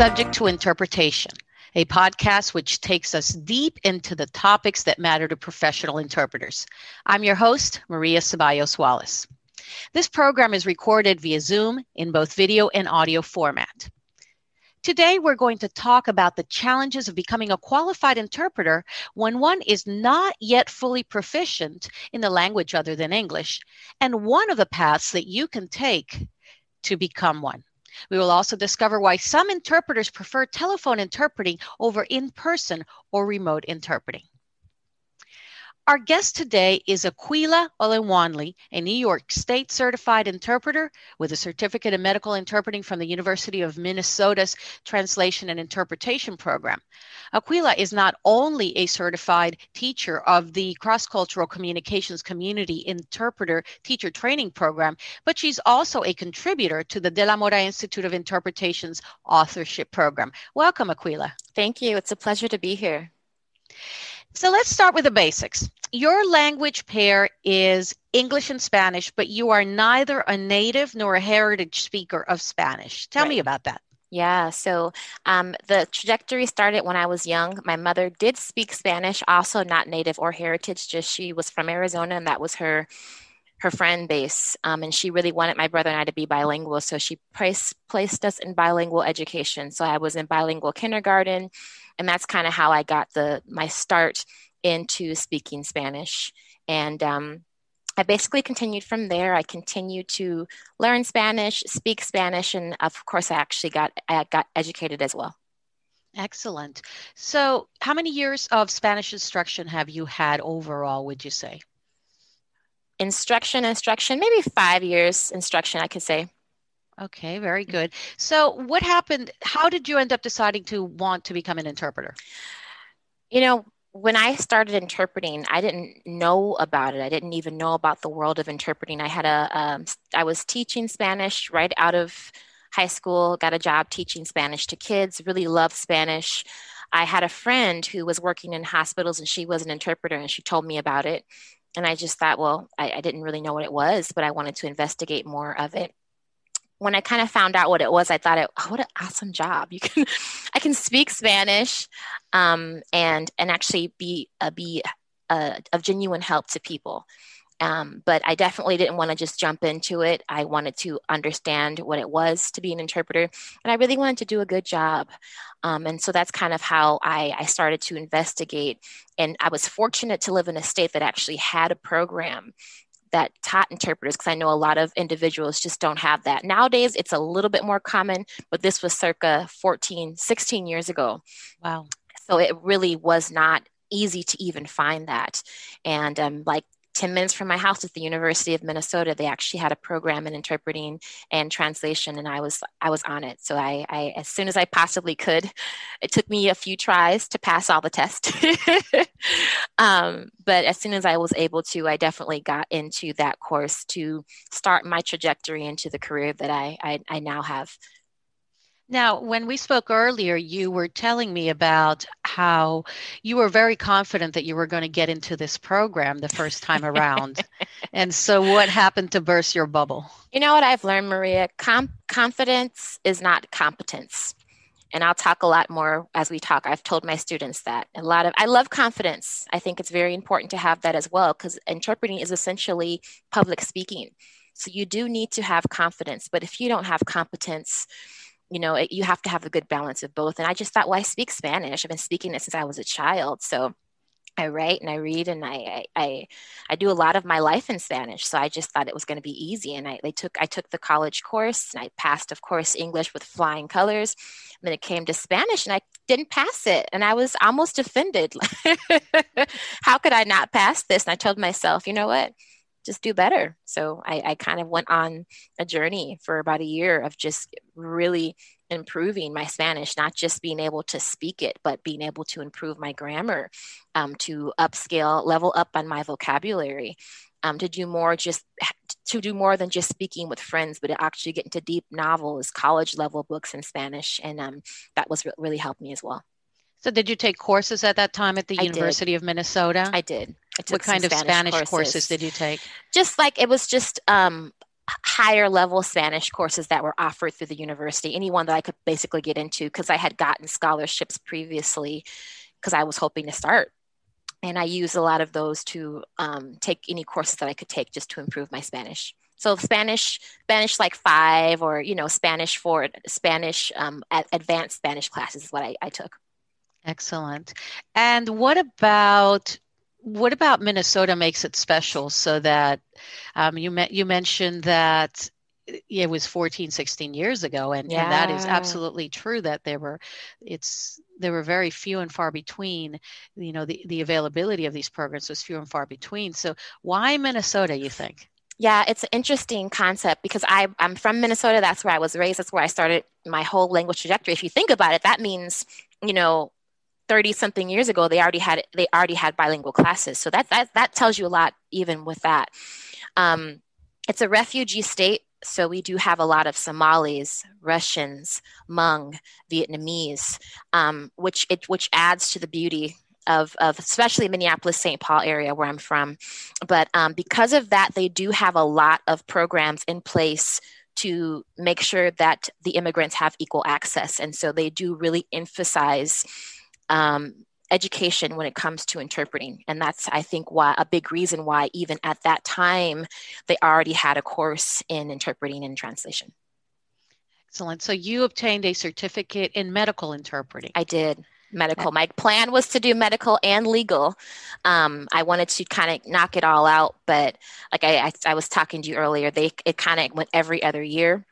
Subject to Interpretation, a podcast which takes us deep into the topics that matter to professional interpreters. I'm your host, Maria Ceballos Wallace. This program is recorded via Zoom in both video and audio format. Today, we're going to talk about the challenges of becoming a qualified interpreter when one is not yet fully proficient in the language other than English, and one of the paths that you can take to become one. We will also discover why some interpreters prefer telephone interpreting over in person or remote interpreting. Our guest today is Aquila Olenwanli, a New York State certified interpreter with a certificate in medical interpreting from the University of Minnesota's Translation and Interpretation Program. Aquila is not only a certified teacher of the Cross Cultural Communications Community Interpreter Teacher Training Program, but she's also a contributor to the De la Mora Institute of Interpretation's authorship program. Welcome, Aquila. Thank you. It's a pleasure to be here. So let's start with the basics. Your language pair is English and Spanish, but you are neither a native nor a heritage speaker of Spanish. Tell right. me about that. Yeah, so um, the trajectory started when I was young. My mother did speak Spanish, also not native or heritage, just she was from Arizona and that was her her friend base. Um, and she really wanted my brother and I to be bilingual. So she placed, placed us in bilingual education. So I was in bilingual kindergarten, and that's kind of how I got the my start into speaking Spanish. And um, I basically continued from there. I continued to learn Spanish, speak Spanish, and of course, I actually got I got educated as well. Excellent. So, how many years of Spanish instruction have you had overall? Would you say? Instruction, instruction, maybe five years instruction, I could say. Okay, very good. So, what happened? How did you end up deciding to want to become an interpreter? You know, when I started interpreting, I didn't know about it. I didn't even know about the world of interpreting. I had a, um, I was teaching Spanish right out of high school, got a job teaching Spanish to kids, really loved Spanish. I had a friend who was working in hospitals and she was an interpreter and she told me about it. And I just thought, well, I, I didn't really know what it was, but I wanted to investigate more of it when I kind of found out what it was, I thought, it, oh, what an awesome job! You can, I can speak Spanish, um, and and actually be uh, be uh, of genuine help to people. Um, but I definitely didn't want to just jump into it. I wanted to understand what it was to be an interpreter, and I really wanted to do a good job. Um, and so that's kind of how I, I started to investigate. And I was fortunate to live in a state that actually had a program that taught interpreters because I know a lot of individuals just don't have that. Nowadays, it's a little bit more common, but this was circa 14, 16 years ago. Wow. So it really was not easy to even find that. And um, like 10 minutes from my house at the University of Minnesota, they actually had a program in interpreting and translation, and I was I was on it. So I, I as soon as I possibly could, it took me a few tries to pass all the tests. um, but as soon as I was able to, I definitely got into that course to start my trajectory into the career that I, I, I now have. Now, when we spoke earlier, you were telling me about how you were very confident that you were going to get into this program the first time around. and so, what happened to burst your bubble? You know what I've learned, Maria? Com- confidence is not competence. And I'll talk a lot more as we talk. I've told my students that a lot of I love confidence. I think it's very important to have that as well because interpreting is essentially public speaking. So you do need to have confidence. But if you don't have competence, you know, it, you have to have a good balance of both. And I just thought, well, I speak Spanish. I've been speaking it since I was a child. So I write and I read and I, I, I do a lot of my life in Spanish. So I just thought it was going to be easy. And I, they took, I took the college course and I passed, of course, English with flying colors. And then it came to Spanish and I didn't pass it. And I was almost offended. How could I not pass this? And I told myself, you know what? Just do better. So I, I kind of went on a journey for about a year of just really improving my Spanish, not just being able to speak it, but being able to improve my grammar, um, to upscale, level up on my vocabulary, um, to do more just to do more than just speaking with friends, but to actually get into deep novels, college level books in Spanish, and um, that was really helped me as well. So, did you take courses at that time at the I University did. of Minnesota? I did. What kind of Spanish, Spanish courses. courses. did you take? Just like it was just um, higher level Spanish courses that were offered through the university, anyone that I could basically get into because I had gotten scholarships previously because I was hoping to start. And I used a lot of those to um, take any courses that I could take just to improve my Spanish. So Spanish, Spanish like five, or you know, Spanish for Spanish um, advanced Spanish classes is what I, I took. Excellent. And what about what about Minnesota makes it special so that um, you met, you mentioned that it was 14 16 years ago and, yeah. and, that is absolutely true that there were it's there were very few and far between you know the, the availability of these programs was few and far between. So why minnesota you think? Yeah it's an interesting concept because I, i'm from minnesota. That's where i was raised. That's where i started my whole language trajectory. If you think about it that means you know 30 something years ago they already had they already had bilingual classes. So that that, that tells you a lot even with that. Um, it's a refugee state so we do have a lot of somalis russians hmong vietnamese um, which it which adds to the beauty of, of especially minneapolis st paul area where i'm from. But um, because of that they do have a lot of programs in place to make sure that the immigrants have equal access. And so they do really emphasize um, education when it comes to interpreting. And that's i think why a big reason why even at that time they already had a course in interpreting and translation. Excellent. So you obtained a certificate in medical interpreting. I did. Medical. My plan was to do medical and legal. Um, i wanted to kind of knock it all out but like I, I, I was talking to you earlier they it kind of went every other year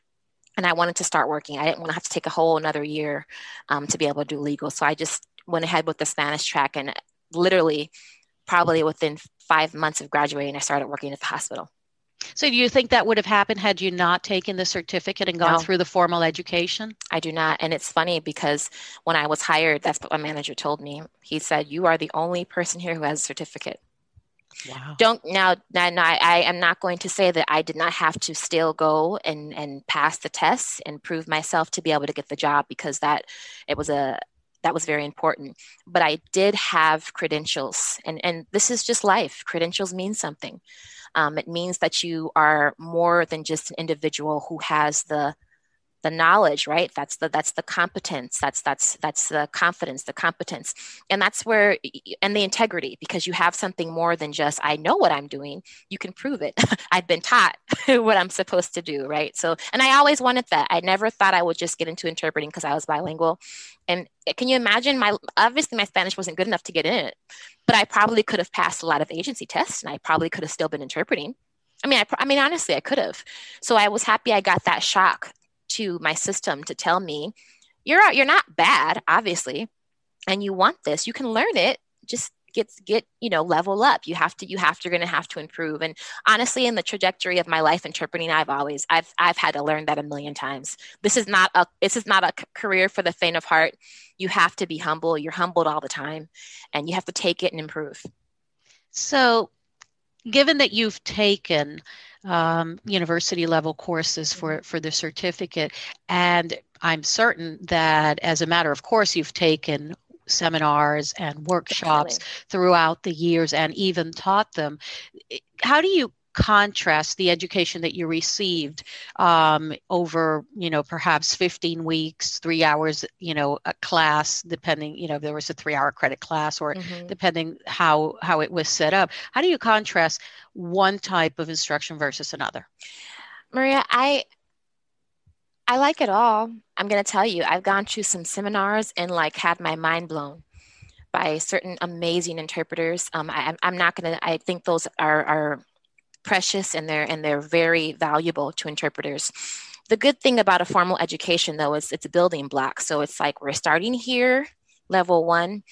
and I wanted to start working. I didn't want to have to take a whole another year um, to be able to do legal. So I just went ahead with the Spanish track and literally probably within five months of graduating, I started working at the hospital. So, do you think that would have happened had you not taken the certificate and gone no, through the formal education? I do not. And it's funny because when I was hired, that's what my manager told me. He said, You are the only person here who has a certificate. Wow. Don't now, now, now I, I am not going to say that I did not have to still go and, and pass the tests and prove myself to be able to get the job because that it was a, that was very important. But i did have credentials and and this is just life. Credentials mean something. Um, it means that you are more than just an individual who has the the knowledge right? That's the that's the competence. That's that's that's the confidence the competence. And that's where and the integrity because you have something more than just i know what i'm doing. You can prove it. I've been taught what i'm supposed to do right? So and i always wanted that. I never thought i would just get into interpreting because i was bilingual. And eh, can you imagine? My obviously my spanish wasn't good enough to get in it but i probably could have passed a lot of agency tests and i probably could have still been interpreting. I mean, I, I, mean, honestly, I could have. So I was happy I got that shock to my system to tell me you're out, you're not bad obviously and you want this. You can learn it. Just get get you know level up. You have to you have to you're going to have to improve. And honestly in the trajectory of my life interpreting i've always i've i've had to learn that a million times. This is not a this is not a career for the faint of heart. You have to be humble. You're humbled all the time and you have to take it and improve. So given that you've taken um, university level courses for, mm-hmm. for the certificate. And I'm certain that as a matter of course, you've taken seminars and workshops Definitely. throughout the years and even taught them. How do you contrast the education that you received um, over you know perhaps 15 weeks three hours you know a class depending you know if there was a three hour credit class or mm-hmm. depending how how it was set up how do you contrast one type of instruction versus another maria i i like it all i'm going to tell you i've gone through some seminars and like had my mind blown by certain amazing interpreters. Um, I, am not going to. I think those are are precious and they're and they're very valuable to interpreters. The good thing about a formal education though is it's a building block. So it's like we're starting here, level one,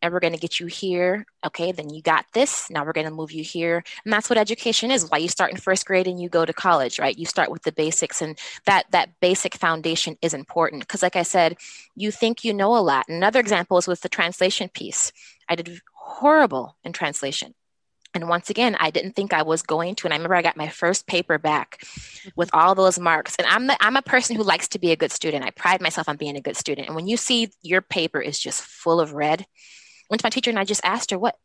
and we're going to get you here. Okay, then you got this. Now we're going to move you here. And that's what education is. Why you start in first grade and you go to college, right? You start with the basics and that that basic foundation is important because like I said, you think you know a lot. Another example is with the translation piece. I did horrible in translation. And once again, I didn't think I was going to. And I remember I got my first paper back with all those marks. And I'm, the, I'm a person who likes to be a good student. I pride myself on being a good student. And when you see your paper is just full of red, went to my teacher and I just asked her, what,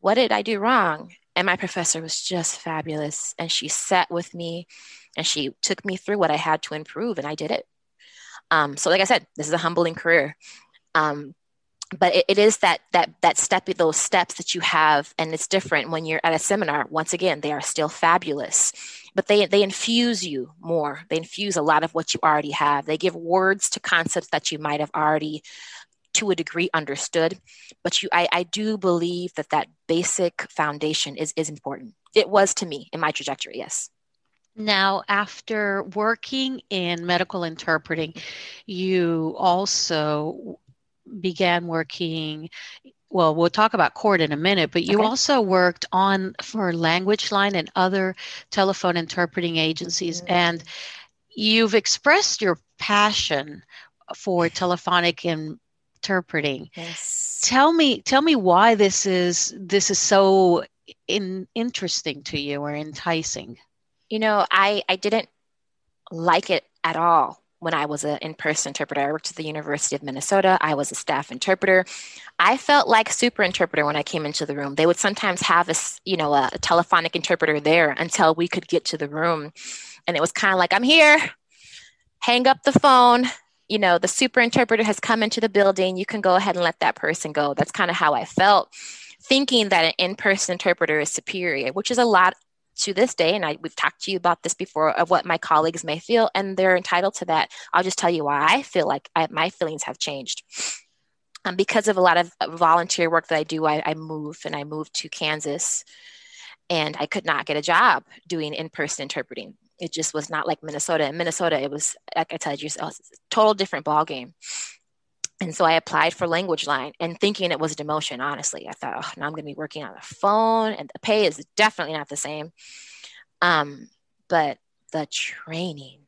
what did I do wrong? And my professor was just fabulous. And she sat with me and she took me through what I had to improve, and I did it. Um, so, like I said, this is a humbling career. Um, but it, it is that that that step those steps that you have and it's different when you're at a seminar. Once again they are still fabulous but they they infuse you more. They infuse a lot of what you already have. They give words to concepts that you might have already to a degree understood but you I, I do believe that that basic foundation is is important. It was to me in my trajectory yes. Now, after working in medical interpreting, you also began working well we'll talk about court in a minute but you okay. also worked on for language line and other telephone interpreting agencies mm-hmm. and you've expressed your passion for telephonic interpreting yes tell me tell me why this is this is so in, interesting to you or enticing you know i i didn't like it at all when I was an in person interpreter. I worked at the University of Minnesota. I was a staff interpreter. I felt like super interpreter when I came into the room. They would sometimes have a, you know, a, a telephonic interpreter there until we could get to the room. And it was kind of like, I'm here, hang up the phone. You know, the super interpreter has come into the building. You can go ahead and let that person go. That's kind of how I felt thinking that an in-person interpreter is superior, which is a lot to this day, and I, we've talked to you about this before, of what my colleagues may feel, and they're entitled to that. I'll just tell you why I feel like I, my feelings have changed. Um, because of a lot of volunteer work that I do, I, I moved and I moved to Kansas, and I could not get a job doing in-person interpreting. It just was not like Minnesota. In Minnesota, it was like I told you, a total different ball game. And so I applied for language line and thinking it was a demotion, honestly. I thought, oh, now I'm going to be working on the phone and the pay is definitely not the same. Um, but the training,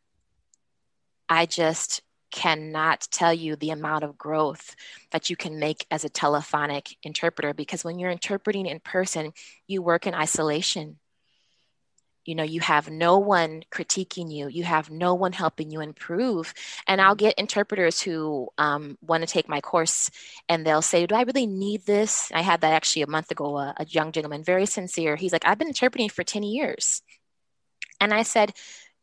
I just cannot tell you the amount of growth that you can make as a telephonic interpreter because when you're interpreting in person, you work in isolation you know you have no one critiquing you you have no one helping you improve and i'll mm-hmm. get interpreters who um, want to take my course and they'll say do i really need this i had that actually a month ago a, a young gentleman very sincere he's like i've been interpreting for 10 years and i said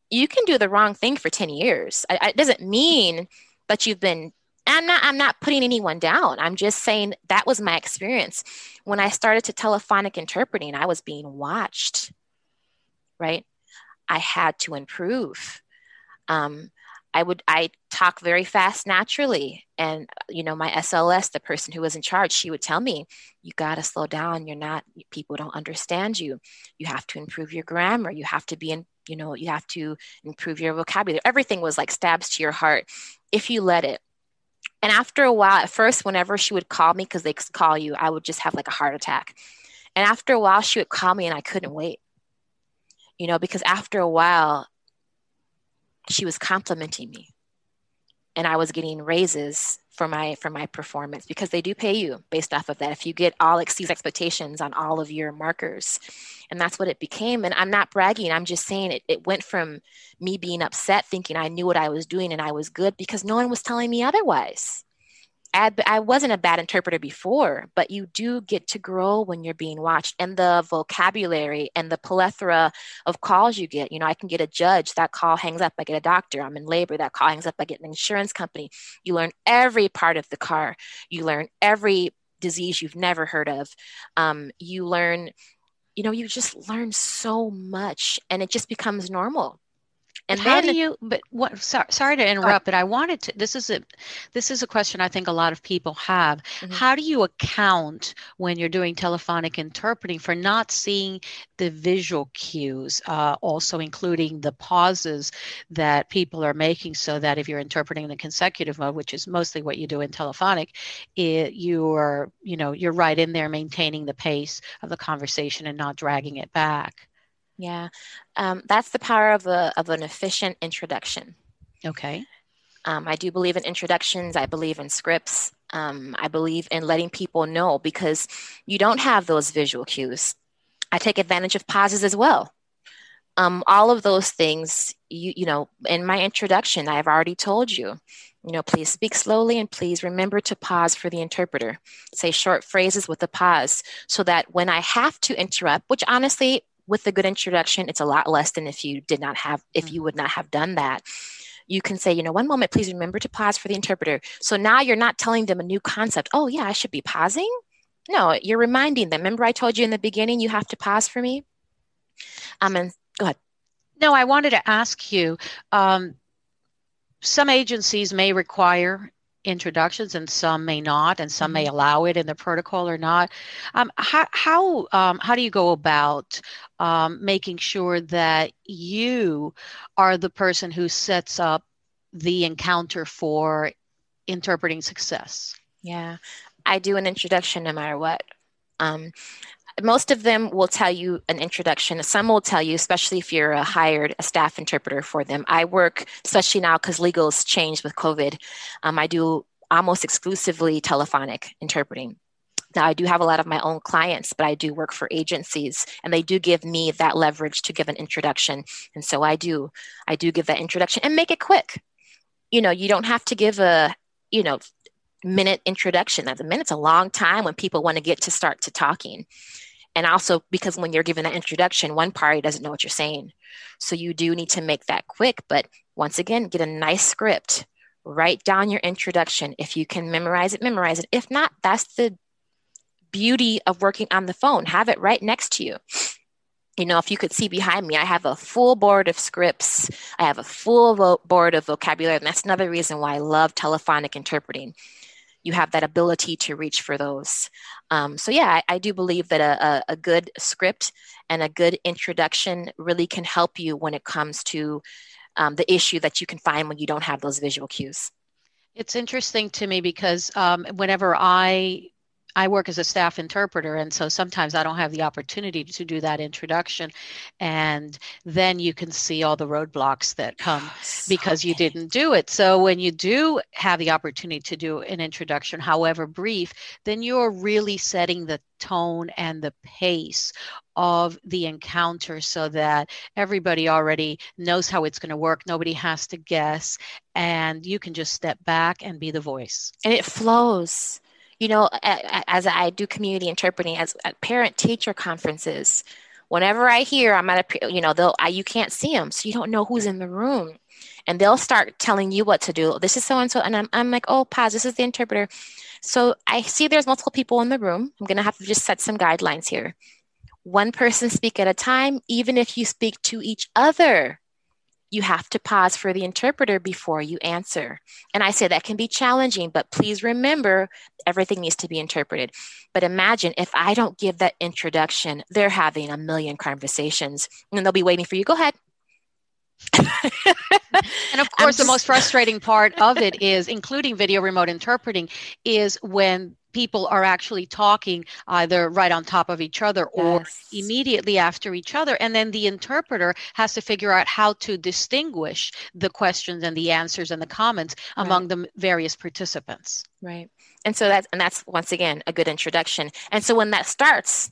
you can do the wrong thing for 10 years I, I, it doesn't mean that you've been I'm not I'm not putting anyone down. I'm just saying that was my experience. When I started to telephonic interpreting, I was being watched right? I had to improve. Um, I would I talk very fast naturally, and you know my SLS, the person who was in charge, she would tell me, "You got to slow down. You're not. People don't understand you. You have to improve your grammar. You have to be in. You know, you have to improve your vocabulary. Everything was like stabs to your heart if you let it." And after a while, at first, whenever she would call me, because they call you, I would just have like a heart attack. And after a while, she would call me, and I couldn't wait you know, because after a while, she was complimenting me. And I was getting raises for my for my performance because they do pay you based off of that. If you get all exceeds expectations on all of your markers and that's what it became. And i'm not bragging. I'm just saying it, it went from me being upset thinking i knew what i was doing and i was good because no one was telling me otherwise I wasn't a bad interpreter before, but you do get to grow when you're being watched. And the vocabulary and the plethora of calls you get. You know, I can get a judge, that call hangs up, I get a doctor, I'm in labor, that call hangs up, I get an insurance company. You learn every part of the car, you learn every disease you've never heard of. Um, you learn, you know, you just learn so much and it just becomes normal and how do you? But what? Sorry, sorry to interrupt, but I wanted to. This is a, this is a question I think a lot of people have. Mm-hmm. How do you account when you're doing telephonic interpreting for not seeing the visual cues, uh, also including the pauses that people are making, so that if you're interpreting in the consecutive mode, which is mostly what you do in telephonic, it, you are, you know, you're right in there maintaining the pace of the conversation and not dragging it back. Yeah, um, that's the power of a of an efficient introduction. Okay. Um, I do believe in introductions. I believe in scripts. Um, I believe in letting people know because you don't have those visual cues. I take advantage of pauses as well. um, all of those things, you, you know, in my introduction, I've already told you, you know, please speak slowly and please remember to pause for the interpreter. Say short phrases with a pause so that when I have to interrupt, which honestly, with a good introduction, it's a lot less than if you did not have, if you would not have done that you can say, you know, one moment, please remember to pause for the interpreter. So now you're not telling them a new concept. Oh, yeah, I should be pausing. No, you're reminding them. Remember, I told you in the beginning you have to pause for me? Um, and go ahead. No, I wanted to ask you um, some agencies may require introductions and some may not and some may mm-hmm. allow it in the protocol or not. Um, how how, um, how do you go about um, making sure that you are the person who sets up the encounter for interpreting success? Yeah. I do an introduction no matter what. Um, most of them will tell you an introduction. Some will tell you, especially if you're a hired a staff interpreter for them. I work, especially now because legal's changed with COVID. Um, I do almost exclusively telephonic interpreting. Now, I do have a lot of my own clients, but I do work for agencies, and they do give me that leverage to give an introduction. And so I do, I do give that introduction and make it quick. You know, you don't have to give a, you know, minute introduction. That's a minute's a long time when people want to get to start to talking. And also because when you're giving that introduction, one party doesn't know what you're saying. So you do need to make that quick. But once again, get a nice script. Write down your introduction. If you can memorize it, memorize it. If not, that's the beauty of working on the phone. Have it right next to you. You know, if you could see behind me, I have a full board of scripts. I have a full vo- board of vocabulary. And that's another reason why I love telephonic interpreting you have that ability to reach for those. Um, so yeah, I, I, do believe that a, a, good script and a good introduction really can help you when it comes to um, the issue that you can find when you don't have those visual cues. It's interesting to me because um, whenever I I work as a staff interpreter, and so sometimes I don't have the opportunity to do that introduction. And then you can see all the roadblocks that come so because you didn't do it. So when you do have the opportunity to do an introduction, however brief, then you're really setting the tone and the pace of the encounter so that everybody already knows how it's going to work. Nobody has to guess, and you can just step back and be the voice. And it flows you know, as I do community interpreting, as at parent teacher conferences, whenever I hear I'm at a, you know, they'll, I, you can't see them, so you don't know who's in the room. And they'll start telling you what to do. This is so and so. And I'm, I'm like, oh, pause, this is the interpreter. So I see there's multiple people in the room. I'm going to have to just set some guidelines here. One person speak at a time, even if you speak to each other you have to pause for the interpreter before you answer. And I say that can be challenging, but please remember everything needs to be interpreted. But imagine if I don't give that introduction, they're having a million conversations and they'll be waiting for you. Go ahead. and of course, just... the most frustrating part of it is, including video remote interpreting, is when people are actually talking either right on top of each other or yes. immediately after each other. And then the interpreter has to figure out how to distinguish the questions and the answers and the comments right. among the various participants. Right. And so that's and that's once again a good introduction. And so when that starts,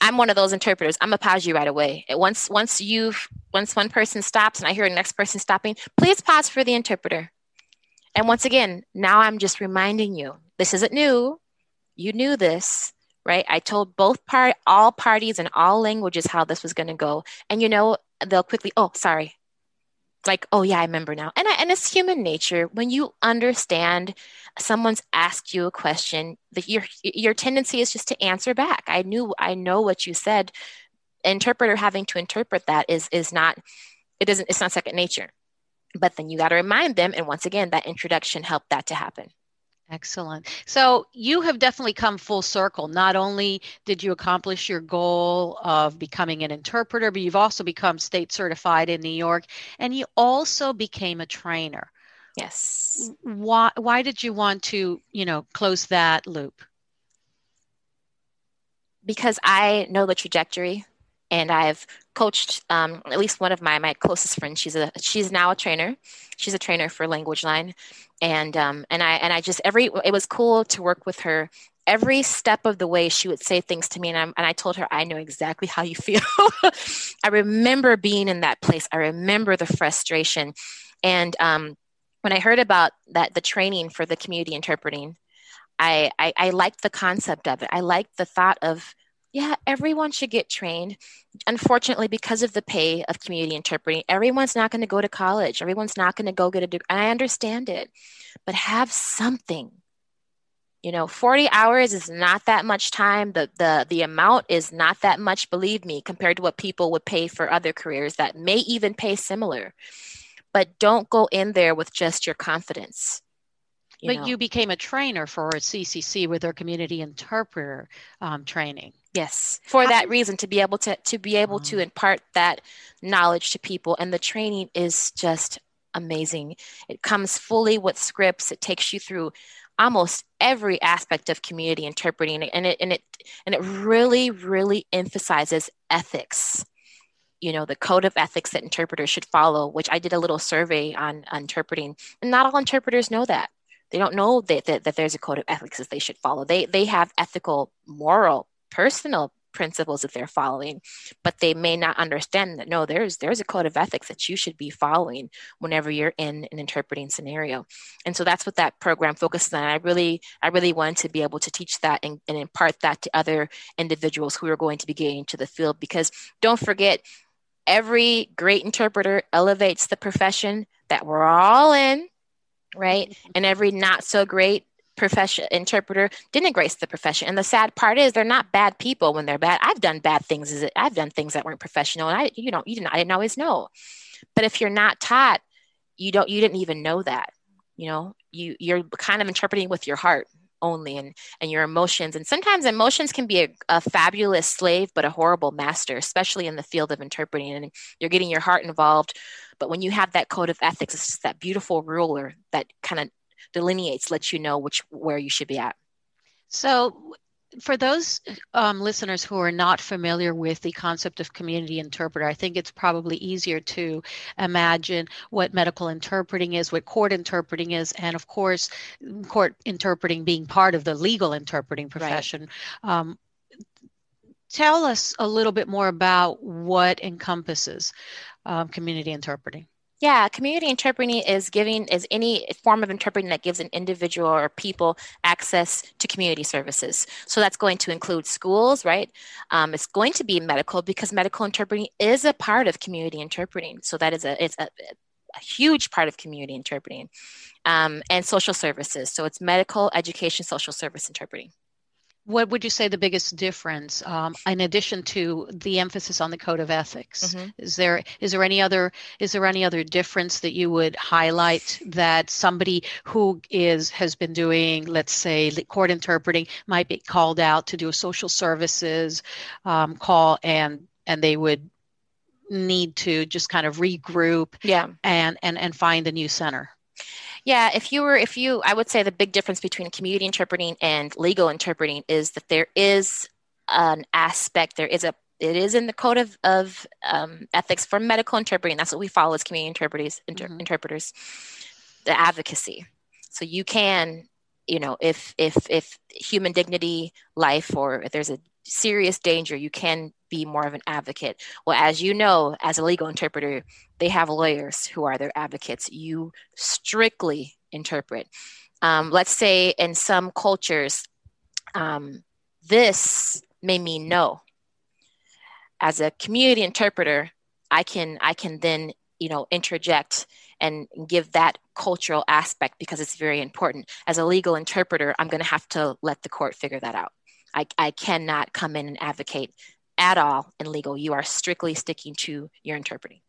I'm one of those interpreters. I'm gonna pause you right away. Once once you've once one person stops and I hear the next person stopping, please pause for the interpreter. And once again, now I'm just reminding you, this isn't new you knew this right? I told both part all parties and all languages how this was going to go. And you know they'll quickly oh sorry. Like oh yeah i remember now. And I, and it's human nature. When you understand someone's asked you a question that your your tendency is just to answer back. I knew i know what you said. Interpreter having to interpret that is is not it doesn't it's not second nature. But then you got to remind them and once again that introduction helped that to happen Excellent. So you have definitely come full circle. Not only did you accomplish your goal of becoming an interpreter, but you've also become state certified in New York and you also became a trainer. Yes. Why why did you want to, you know, close that loop? Because I know the trajectory and I've coached um, at least one of my my closest friends. She's a she's now a trainer. She's a trainer for Language Line, and um, and I and I just every it was cool to work with her. Every step of the way she would say things to me and, i and i told her i know exactly how you feel. I remember being in that place. I remember the frustration. And um, when i heard about that the training for the community interpreting I, I, I liked the concept of it. I liked the thought of yeah everyone should get trained. Unfortunately because of the pay of community interpreting everyone's not going to go to college. Everyone's not going to go get a degree i understand it. But have something. You know 40 hours is not that much time. The the the amount is not that much believe me compared to what people would pay for other careers that may even pay similar. But don't go in there with just your confidence you but know. you became a trainer for ccc with their community interpreter um, training. Yes for How that reason to be able to to be able to mm. impart that knowledge to people and the training is just amazing. It comes fully with scripts. It takes you through almost every aspect of community interpreting and it and it and it really really emphasizes ethics. You know the code of ethics that interpreters should follow which i did a little survey on, on interpreting and not all interpreters know that they don't know that, that, that there's a code of ethics that they should follow. They they have ethical moral personal principles that they're following but they may not understand that no there's there's a code of ethics that you should be following whenever you're in an interpreting scenario. And so that's what that program focuses on. I really i really want to be able to teach that and, and impart that to other individuals who are going to be getting into the field because don't forget every great interpreter elevates the profession that we're all in right? And every not so great profession interpreter denigrates the profession. And the sad part is they're not bad people when they're bad. I've done bad things i've done things that weren't professional. And i you know you didn't i didn't always know. But if you're not taught you don't you didn't even know that you know? You you're kind of interpreting with your heart only and and your emotions and sometimes emotions can be a, a, fabulous slave but a horrible master especially in the field of interpreting and you're getting your heart involved but when you have that code of ethics it's just that beautiful ruler that kind of delineates, lets you know which where you should be at. So, for those um, listeners who are not familiar with the concept of community interpreter, I think it's probably easier to imagine what medical interpreting is, what court interpreting is, and of course, court interpreting being part of the legal interpreting profession. Right. Um, tell us a little bit more about what encompasses um, community interpreting. Yeah, community interpreting is giving is any form of interpreting that gives an individual or people access to community services. So that's going to include schools, right? Um, it's going to be medical because medical interpreting is a part of community interpreting. So that is a it's a, a huge part of community interpreting, um, and social services. So it's medical, education, social service interpreting what would you say the biggest difference um, in addition to the emphasis on the code of ethics? Mm-hmm. is there is there any other is there any other difference that you would highlight that somebody who is has been doing let's say court interpreting might be called out to do a social services um, call and and they would need to just kind of regroup yeah. and and and find a new center yeah, if you were, if you, I would say the big difference between community interpreting and legal interpreting is that there is an aspect, there is a, it is in the code of, of um, ethics for medical interpreting. That's what we follow as community interpreters, inter- mm-hmm. interpreters, the advocacy. So you can, you know, if if if human dignity, life, or if there's a serious danger, you can be more of an advocate. Well, as you know, as a legal interpreter, they have lawyers who are their advocates. You strictly interpret. Um, let's say in some cultures, um, this may mean no. As a community interpreter, I can I can then you know interject and give that cultural aspect because it's very important. As a legal interpreter, I'm going to have to let the court figure that out. I, I cannot come in and advocate at all in legal. You are strictly sticking to your interpreting.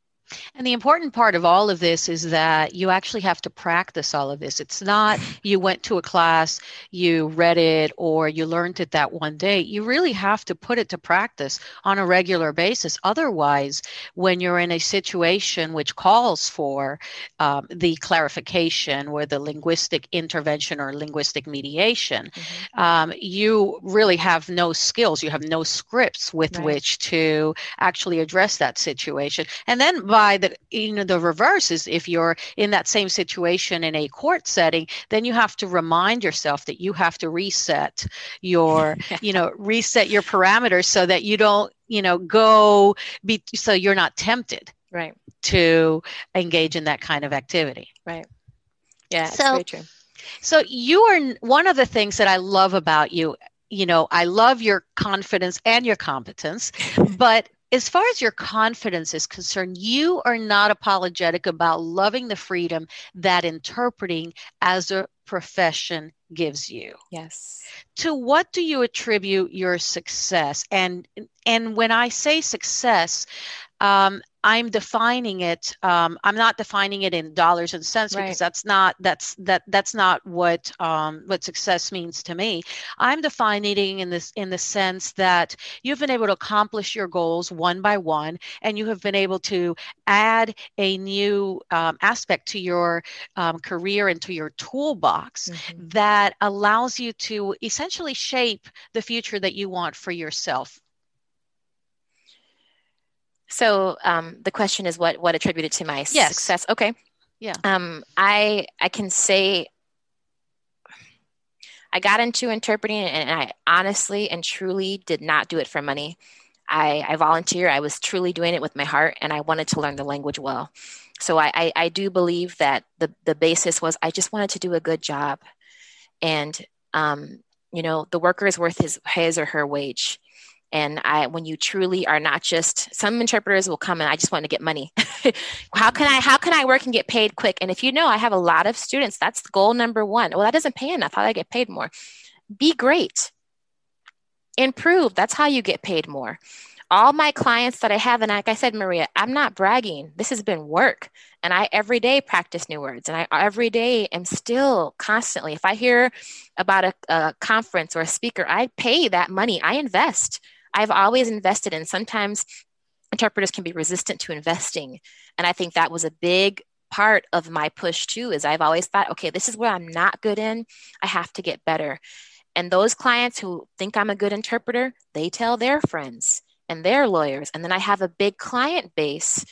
And the important part of all of this is that you actually have to practice all of this. It's not you went to a class, you read it, or you learned it that one day. You really have to put it to practice on a regular basis. Otherwise, when you're in a situation which calls for um, the clarification or the linguistic intervention or linguistic mediation, mm-hmm. um, you really have no skills. You have no scripts with right. which to actually address that situation. And then, by the you know the reverse is if you're in that same situation in a court setting then you have to remind yourself that you have to reset your you know reset your parameters so that you don't you know go be so you're not tempted right. to engage in that kind of activity. Right. Yeah so, very true. so you are one of the things that i love about you you know i love your confidence and your competence but as far as your confidence is concerned, you are not apologetic about loving the freedom that interpreting as a profession gives you. Yes. To what do you attribute your success? And and when I say success, um, I'm defining it. Um, I'm not defining it in dollars and cents right. because that's not that's that that's not what um, what success means to me. I'm defining it in this in the sense that you've been able to accomplish your goals one by one, and you have been able to add a new um, aspect to your um, career and to your toolbox mm-hmm. that allows you to essentially shape the future that you want for yourself so um, the question is what what attributed to my yes. success? Okay. Yeah. Um, I I can say I got into interpreting and I honestly and truly did not do it for money. I, I volunteer. I was truly doing it with my heart and I wanted to learn the language well. So I, I, I do believe that the, the basis was I just wanted to do a good job. And, um, you know, the worker is worth his, his or her wage and i when you truly are not just some interpreters will come and i just want to get money. How can i how can i work and get paid quick? And if you know i have a lot of students that's goal number one. Well that doesn't pay enough. How do i get paid more? Be great. Improve. That's how you get paid more. All my clients that i have and like i said maria i'm not bragging. This has been work. And i every day practice new words. And i every day am still constantly if i hear about a, a conference or a speaker i pay that money. I invest I've always invested in. Sometimes interpreters can be resistant to investing. And I think that was a big part of my push too is I've always thought, okay, this is where I'm not good in. I have to get better. And those clients who think I'm a good interpreter, they tell their friends and their lawyers. And then I have a big client base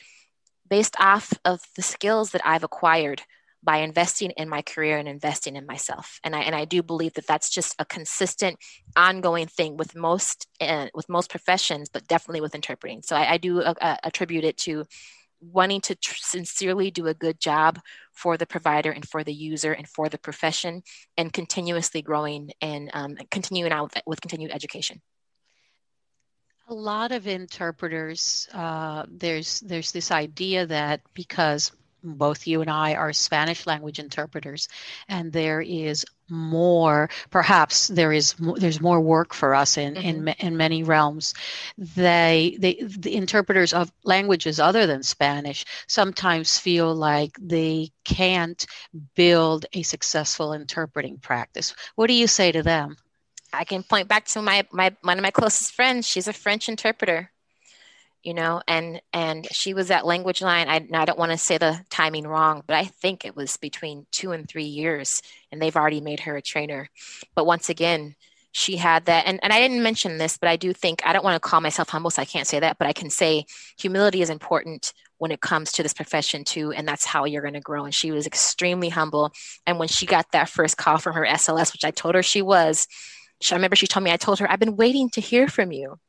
based off of the skills that I've acquired by investing in my career and investing in myself. And i and i do believe that that's just a consistent ongoing thing with most uh, with most professions but definitely with interpreting. So i, I do uh, uh, attribute it to wanting to tr- sincerely do a good job for the provider and for the user and for the profession and continuously growing and um, continuing out with, with continued education. A lot of interpreters uh, there's there's this idea that because both you and I are Spanish language interpreters, and there is more. Perhaps there is there's more work for us in mm-hmm. in, in many realms. They they the interpreters of languages other than Spanish sometimes feel like they can't build a successful interpreting practice. What do you say to them? I can point back to my, my one of my closest friends. She's a French interpreter you know and and she was at language line. I, I don't want to say the timing wrong but i think it was between two and three years and they've already made her a trainer. But once again she had that and, and i didn't mention this but i do think i don't want to call myself humble so i can't say that but i can say humility is important when it comes to this profession too and that's how you're going to grow. And she was extremely humble and when she got that first call from her sls which i told her she was she, i remember she told me i told her i've been waiting to hear from you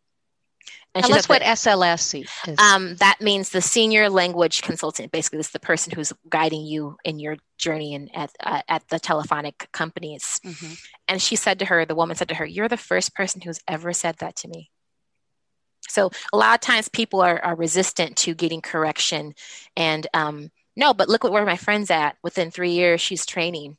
and Tell us what SLS is. Um, that means the senior language consultant. Basically, this is the person who's guiding you in your journey and at, uh, at the telephonic companies. Mm-hmm. And she said to her, the woman said to her, You're the first person who's ever said that to me. So a lot of times people are, are resistant to getting correction. And um, no, but look at where my friend's at. Within three years, she's training.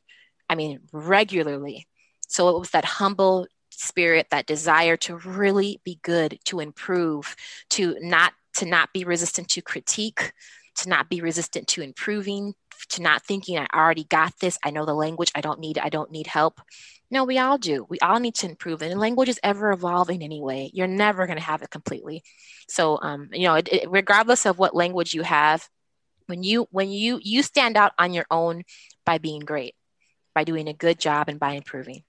I mean, regularly. So it was that humble spirit that desire to really be good to improve to not to not be resistant to critique to not be resistant to improving to not thinking i already got this. I know the language. I don't need i don't need help. No we all do. We all need to improve and language is ever evolving anyway. You're never going to have it completely. So um, you know it, it, regardless of what language you have when you when you you stand out on your own by being great by doing a good job and by improving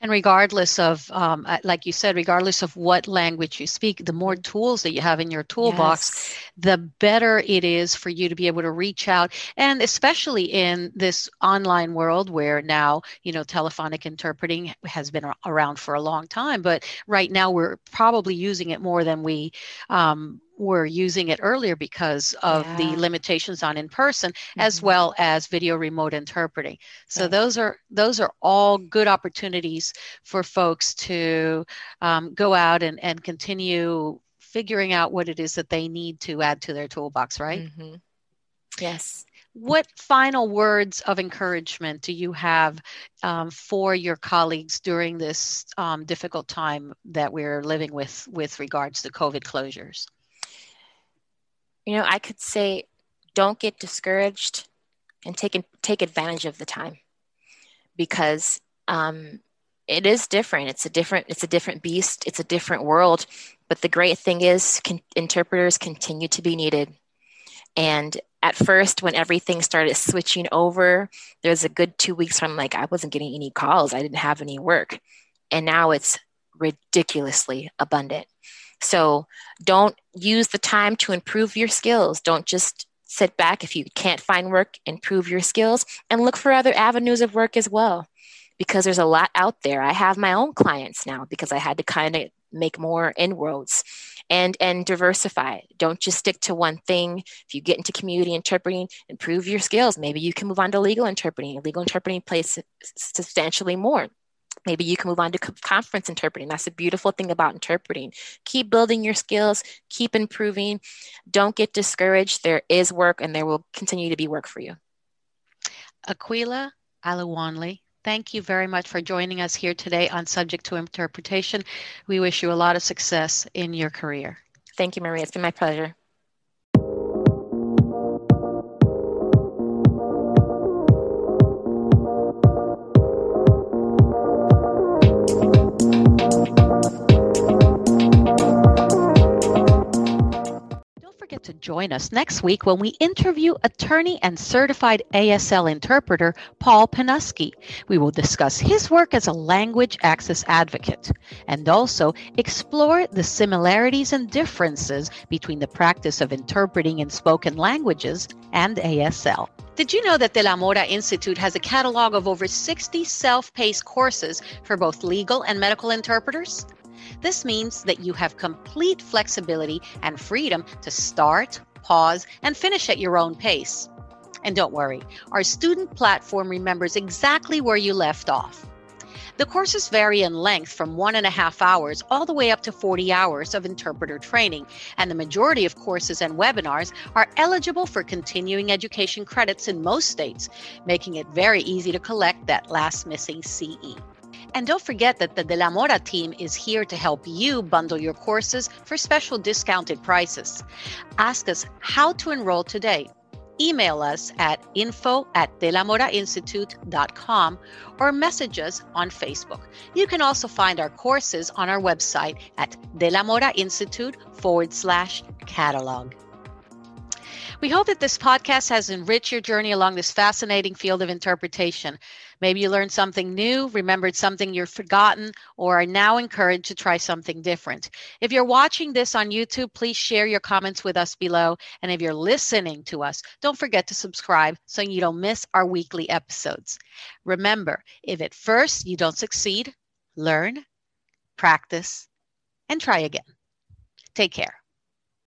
And regardless of, um, uh, like you said, regardless of what language you speak, the more tools that you have in your toolbox, yes. the better it is for you to be able to reach out. And especially in this online world where now, you know, telephonic interpreting has been around for a long time, but right now we're probably using it more than we um, were using it earlier because of yeah. the limitations on in person mm-hmm. as well as video remote interpreting so right. those are those are all good opportunities for folks to um, go out and, and continue figuring out what it is that they need to add to their toolbox right mm-hmm. yes what final words of encouragement do you have um, for your colleagues during this um, difficult time that we're living with with regards to covid closures you know, I could say don't get discouraged and take, take advantage of the time because um, it is different. It's a different, it's a different beast. It's a different world. But the great thing is interpreters continue to be needed. And at first, when everything started switching over, there was a good two weeks from like I wasn't getting any calls. I didn't have any work. And now it's ridiculously abundant. So don't use the time to improve your skills. Don't just sit back if you can't find work, improve your skills, and look for other avenues of work as well. Because there's a lot out there. I have my own clients now because I had to kind of make more inroads and and diversify don't just stick to one thing if you get into community interpreting improve your skills maybe you can move on to legal interpreting legal interpreting plays substantially more Maybe you can move on to conference interpreting. That's a beautiful thing about interpreting. Keep building your skills, keep improving. Don't get discouraged. There is work and there will continue to be work for you. Aquila Alawanli, thank you very much for joining us here today on Subject to Interpretation. We wish you a lot of success in your career. Thank you, Maria. It's been my pleasure. To join us next week when we interview attorney and certified ASL interpreter Paul Panuski. We will discuss his work as a language access advocate and also explore the similarities and differences between the practice of interpreting in spoken languages and ASL. Did you know that De La Mora Institute has a catalog of over 60 self paced courses for both legal and medical interpreters? This means that you have complete flexibility and freedom to start, pause, and finish at your own pace. And don't worry, our student platform remembers exactly where you left off. The courses vary in length from one and a half hours all the way up to 40 hours of interpreter training, and the majority of courses and webinars are eligible for continuing education credits in most states, making it very easy to collect that last missing CE. And don't forget that the De La Mora team is here to help you bundle your courses for special discounted prices. Ask us how to enroll today. Email us at info at delamorainstitute.com or message us on Facebook. You can also find our courses on our website at delamorainstitute forward slash catalog. We hope that this podcast has enriched your journey along this fascinating field of interpretation. Maybe you learned something new, remembered something you've forgotten, or are now encouraged to try something different. If you're watching this on YouTube, please share your comments with us below. And if you're listening to us, don't forget to subscribe so you don't miss our weekly episodes. Remember, if at first you don't succeed, learn, practice, and try again. Take care.